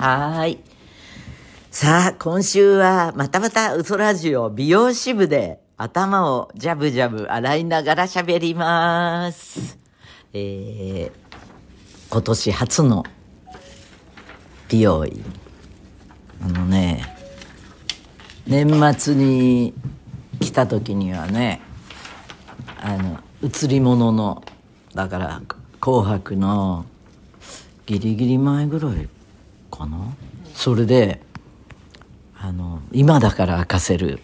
はい。さあ、今週はまたまた嘘ラジオ美容支部で頭をジャブジャブ洗いながら喋ります。えー、今年初の美容院。あのね、年末に来た時にはね、あの、映り物の、だから、紅白のギリギリ前ぐらいかな？それであの今だから明かせる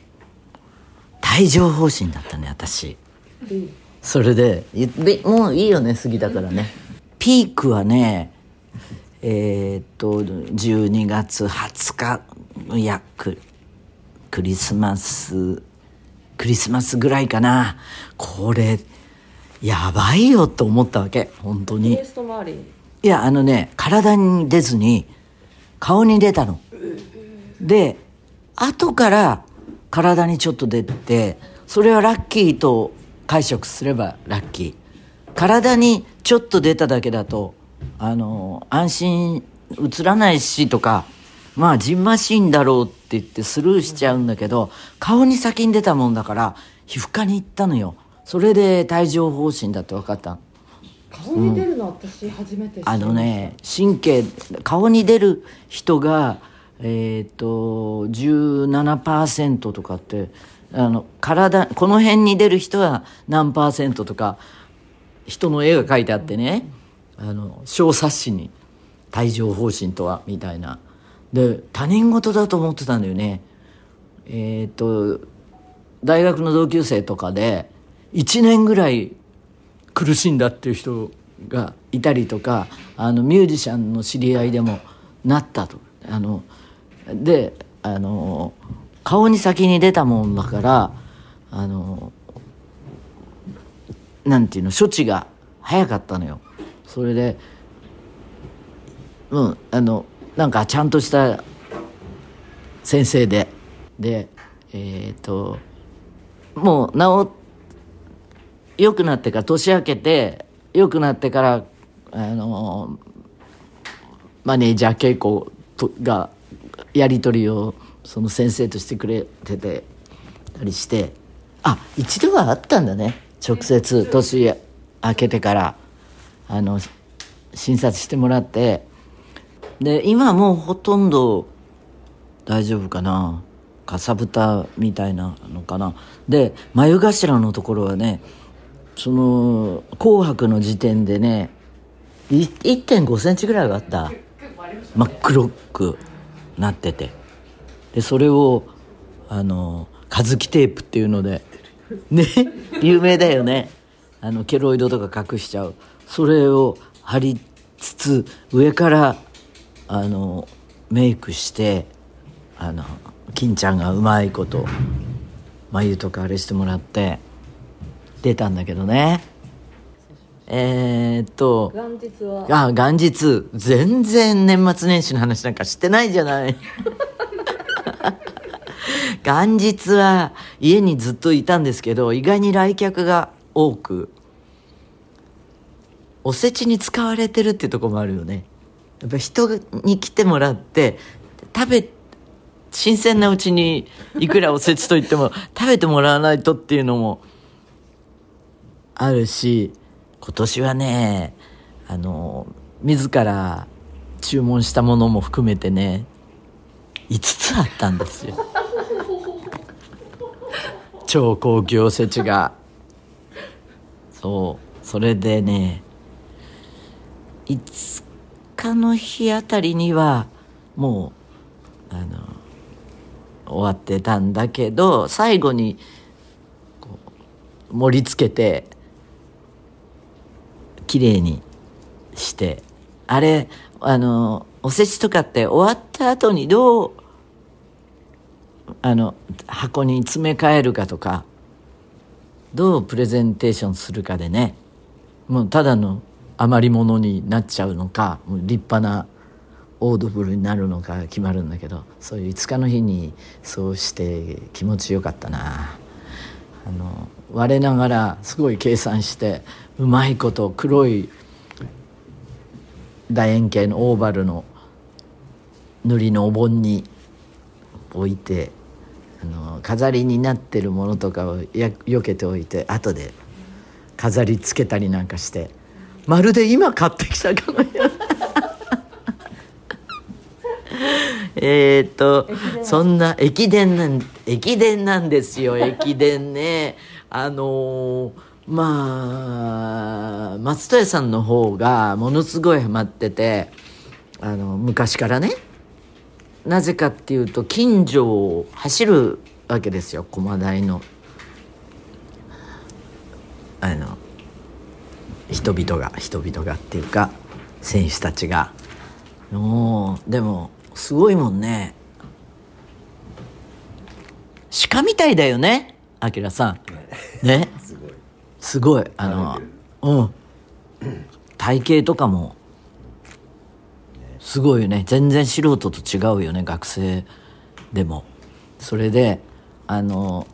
帯状疱疹だったね私。それでもういいよね過ぎだからね。ピークはねえーっと12月20日いやククリスマスクリスマスぐらいかな。これやばいよと思ったわけ本当に。いやあのね体に出ずに顔に出たの。で後から体にちょっと出てそれはラッキーと解釈すればラッキー。体にちょっと出ただけだとあの安心映らないしとかまあジンマシンだろうって言ってスルーしちゃうんだけど顔に先に出たもんだから皮膚科に行ったのよ。それで帯状疱疹だって分かったの。顔に出るの私初めてあのね神経顔に出る人がえっ、と17%とかってあの体この辺に出る人は何パーセントとか人の絵が描いてあってねあの小冊子に「帯状疱疹とは」みたいな。で他人事だと思ってたんだよね。えっ、と大学の同級生とかで1年ぐらい苦しんだっていう人がいたりとかあのミュージシャンの知り合いでもなったと。あのであの顔に先に出たもんだからあのなんていうの処置が早かったのよ。それでうんあのなんかちゃんとした先生で。でえっ、ともう治って良くなってから年明けて良くなってからあのマネージャー稽古がやり取りをその先生としてくれててたりしてあ一度はあったんだね。直接年明けてからあの診察してもらって。で今はもうほとんど大丈夫かな。かさぶたみたいなのかな。で眉頭のところはねその「紅白」の時点でね1 5センチぐらいはあった。真っ黒くなってて。でそれをあのカズキテープっていうのでね有名だよね。あのケロイドとか隠しちゃう。それを貼りつつ上からあのメイクしてあの金ちゃんがうまいこと眉とかあれしてもらって。出たんだけどね。えー、っと。元日は。あ元日。全然年末年始の話なんかしてないじゃない。元日は家にずっといたんですけど意外に来客が多く。おせちに使われてるっていうところもあるよね。やっぱ人に来てもらって食べ新鮮なうちにいくらおせちといっても食べてもらわないとっていうのもあるし今年はねあの自ら注文したものも含めてね5つあったんですよ。超高級おせちが。そう。それでね5日の日あたりにはもうあの終わってたんだけど最後にこう盛り付けて綺麗にしてあれあのおせちとかって終わった後にどうあの箱に詰め替えるかとかどうプレゼンテーションするかでねもうただの余り物になっちゃうのかもう立派なオードブルになるのか決まるんだけどそういう5日の日にそうして気持ちよかったな。あの我ながらすごい計算してうまいこと黒い楕円形のオーバルの塗りのお盆に置いてあの飾りになってるものとかをや避けておいて後で飾りつけたりなんかしてまるで今買ってきたかのような。えっとそんな駅伝なん駅伝なんですよ駅伝ね。あのーまあ松任谷さんの方がものすごいハマっててあの昔からね。なぜかっていうと近所を走るわけですよ駒大の。あの人々が人々がっていうか選手たちが。もうでもすごいもんね。鹿みたいだよねあきらさん。ね。すごいすごいあのうん。体型とかもすごいよね。全然素人と違うよね学生でも。それであの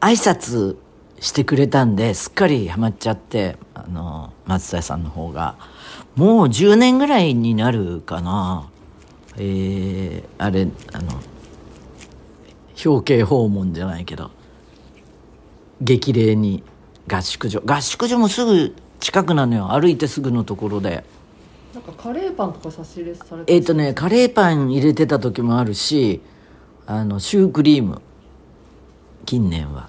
挨拶してくれたんですっかりハマっちゃってあの松田さんの方が。もう10年ぐらいになるかな。えー、あれあの表敬訪問じゃないけど激励に合宿所。合宿所もすぐ近くなのよ。歩いてすぐのところで。なんかカレーパンとか差し入れされてえっ、とねカレーパン入れてた時もあるしあのシュークリーム。近年は。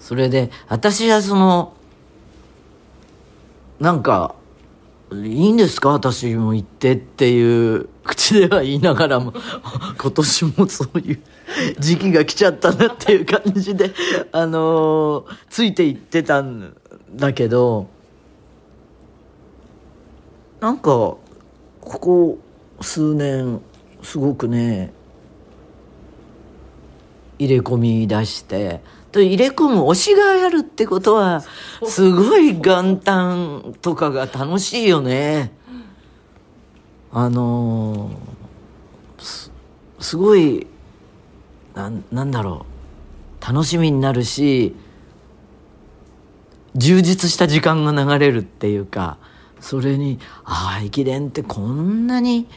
それで私はそのなんか「いいんですか？私も行って」っていう口では言いながらも 今年もそういう時期が来ちゃったなっていう感じであのーついて行ってたんだけどなんかここ数年すごくね入れ込み出してと入れ込む推しがあるってことはすごい元旦とかが楽しいよね。あのーすごいななんだろう。楽しみになるし充実した時間が流れるっていうかそれにああ駅伝ってこんなに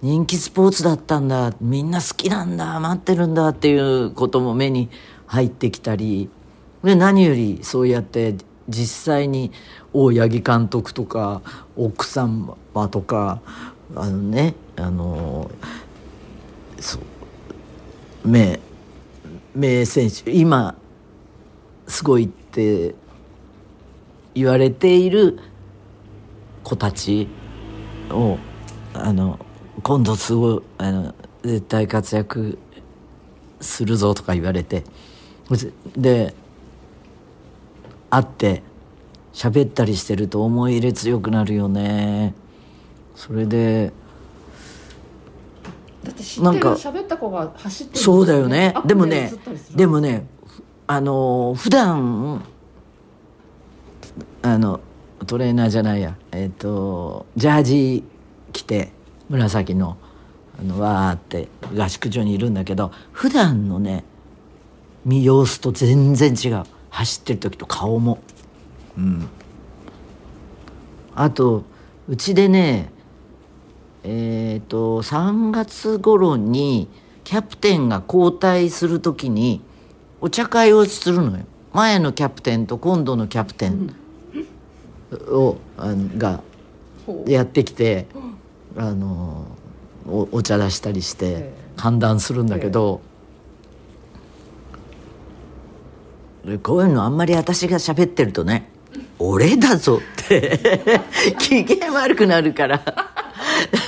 人気スポーツだったんだみんな好きなんだ待ってるんだっていうことも目に入ってきたりで何よりそうやって実際に大八木監督とか奥様とかあのねあのそう名名選手今すごいって言われている子たちをあの今度すごいあの絶対活躍するぞとか言われてで会って喋ったりしてると思い入れ強くなるよね。それでだって知ってるなんか喋った子が走ってる。そうだよね。でもねでもねあの普段あのトレーナーじゃないや。えっ、とジャージ着て紫のあのわーって合宿所にいるんだけど普段のね見様子と全然違う走ってる時と顔も。うん。あとうちでねえっ、と3月頃にキャプテンが交代する時にお茶会をするのよ。前のキャプテンと今度のキャプテンを、あのがやってきてあのおお茶出したりしてえ歓談するんだけど、でこういうのあんまり私が喋ってるとね「俺だぞ」って 機嫌悪くなるから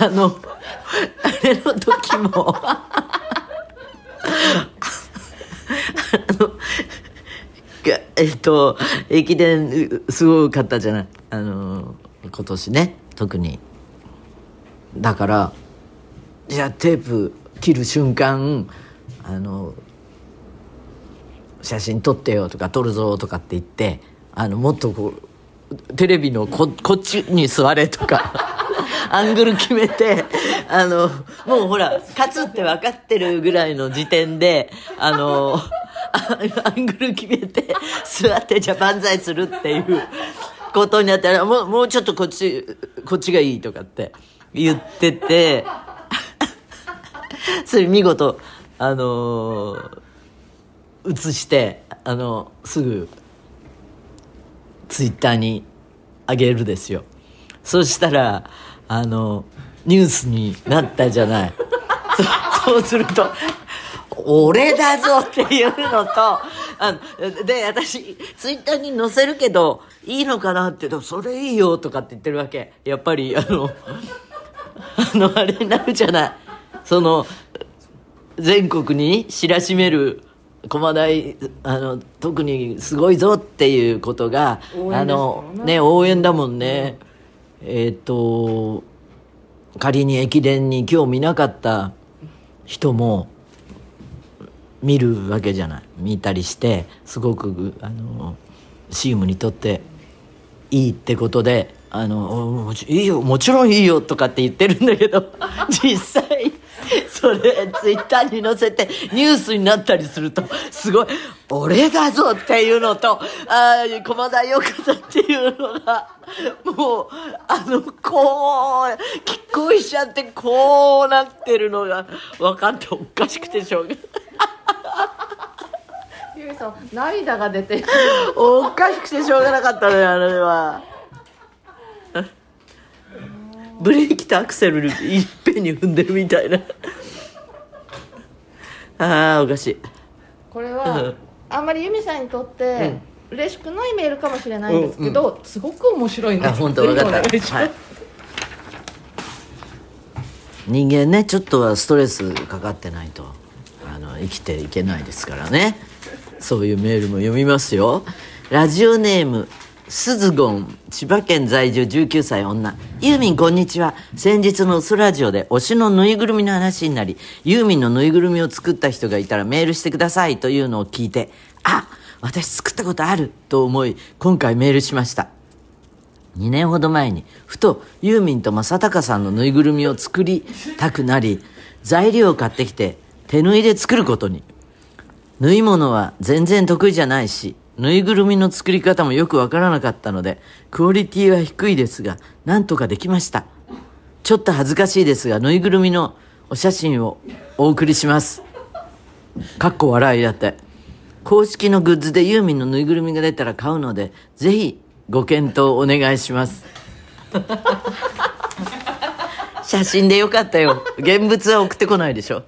あのあれの時もあのえっと駅伝すごかったじゃないあの今年ね特に。だからじゃあテープ切る瞬間あの写真撮ってよとか撮るぞとかって言ってあのもっとこうテレビのここっちに座れとか アングル決めてあのもうほら勝つって分かってるぐらいの時点であのアングル決めて座ってじゃあ万歳するっていうことになったらもうもうちょっとこっちこっちがいいとかって言っててそれ見事あのー映してあのすぐツイッターにあげるですよ。そしたらあのニュースになったじゃない。そそうすると「俺だぞ!」っていうのとあので私ツイッターに載せるけどいいのかなって言う「それいいよ」とかって言ってるわけ。やっぱりあのあのあれになるじゃない。その全国に知らしめる駒大あの特にすごいぞっていうことがね。あのね応援だもんね、えっ、と仮に駅伝に興味なかった人も見るわけじゃない。見たりしてすごくあのチームにとっていいってことで「あのいいよもちろんいいよ」とかって言ってるんだけど 実際それツイッターに載せてニュースになったりするとすごい「俺だぞ!」っていうのと「ああ駒大よかった」っていうのがもうあのこう拮抗しちゃってこうなってるのが分かっておかしくてしょうが。ゆみさん涙が出ておかしくてしょうがなかったねあれはブレーキとアクセルいっぺんに踏んでるみたいな。あーおかしい。これうん。はあんまり由美さんにとって嬉しくないメールかもしれないんですけど、すごく面白いんです。あ本当分かった、はい、人間ねちょっとはストレスかかってないとあの生きていけないですからね。そういうメールも読みますよ。ラジオネームすずごん千葉県在住19歳女。ユーミンこんにちは。先日のスラジオで推しのぬいぐるみの話になりユーミンのぬいぐるみを作った人がいたらメールしてくださいというのを聞いてあ私作ったことあると思い今回メールしました。2年ほど前にふとユーミンと正隆さんのぬいぐるみを作りたくなり材料を買ってきて手縫いで作ることに。縫い物は全然得意じゃないしぬいぐるみの作り方もよくわからなかったのでクオリティは低いですがなんとかできました。ちょっと恥ずかしいですがぬいぐるみのお写真をお送りします。かっこ笑いだって。公式のグッズでユーミンのぬいぐるみが出たら買うのでぜひご検討お願いします。写真でよかったよ。現物は送ってこないでしょ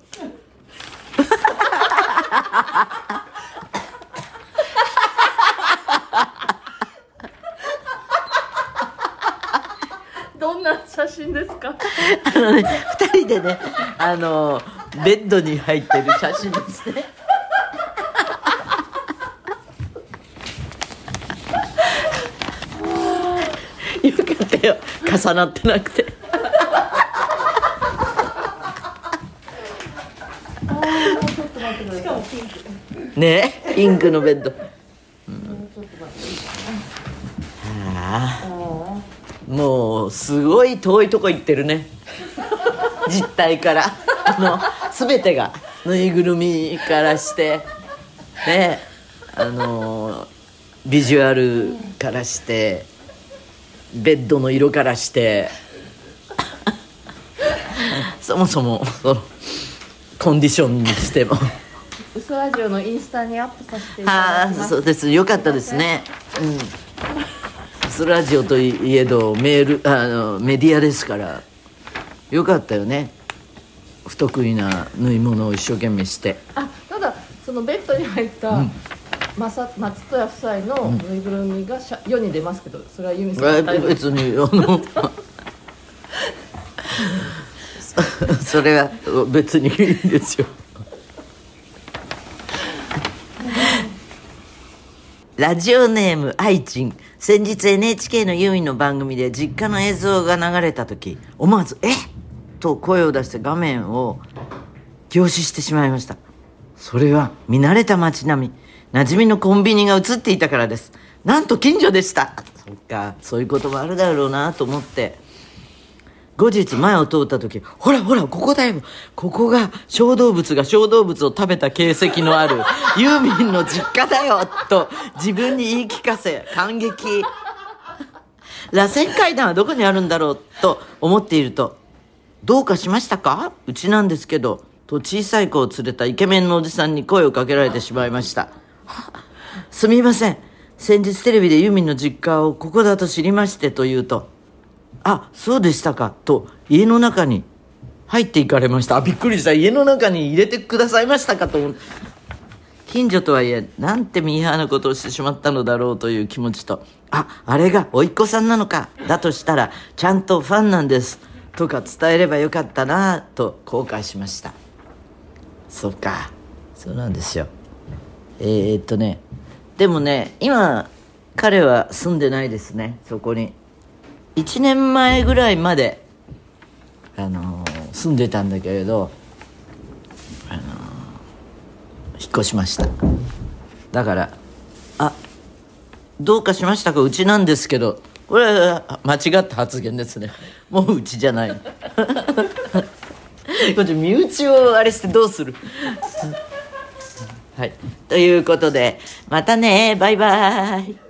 どんな写真ですかあのね二人でねあのベッドに入ってる写真ですね。よかったよ。重なってなくて。ねピンクのベッド。ちょっと待ってあああもうすごい遠いとこ行ってるね。実態から。あの全てがぬいぐるみからしてねあのビジュアルからしてベッドの色からしてそもそもそのコンディションにしても。ーウスラジオのインスタにアップさせていたああだきます。そうです。よかったですね。うん。スラジオといえどメールあのメディアですからよかったよね。不得意な縫い物を一生懸命して。あただそのベッドに入った、まさ松任谷夫妻のぬいぐるみが世に出ますけどそれは由美さんあの別にあのそそれは別にいいんですよ。ラジオネーム愛知ん。先日 NHK のユーミンの番組で実家の映像が流れた時思わず「え？っ!」と声を出して画面を凝視してしまいました。それは見慣れた街並み馴染みのコンビニが映っていたからです。なんと近所でした。そっかそういうこともあるだろうなと思って。後日前を通った時ほらほらここだよ。ここが小動物が小動物を食べた形跡のあるユーミンの実家だよ。と自分に言い聞かせ感激。螺旋階段はどこにあるんだろう。と思っているとどうかしましたか？うちなんですけど。と小さい子を連れたイケメンのおじさんに声をかけられてしまいました。すみません。先日テレビでユミの実家をここだと知りましてと言うと、あ、そうでしたか？と家の中に入っていかれました。びっくりした。家の中に入れてくださいましたか？と思う。近所とはいえ、なんてミーハーなことをしてしまったのだろうという気持ちと、あ、あれが甥っ子さんなのか？だとしたら、ちゃんとファンなんです。とか伝えればよかったなと後悔しました。そうか。そうなんですよ。えー、っとね、でもね、今、彼は住んでないですね、そこに。1年前ぐらいまで、あのー住んでたんだけれど、あのー引っ越しました。だから、あ、どうかしましたか？うちなんですけど、これは間違った発言ですね。もううちじゃない。こっち身内をあれしてどうする？はい。ということで、またね、バイバイ。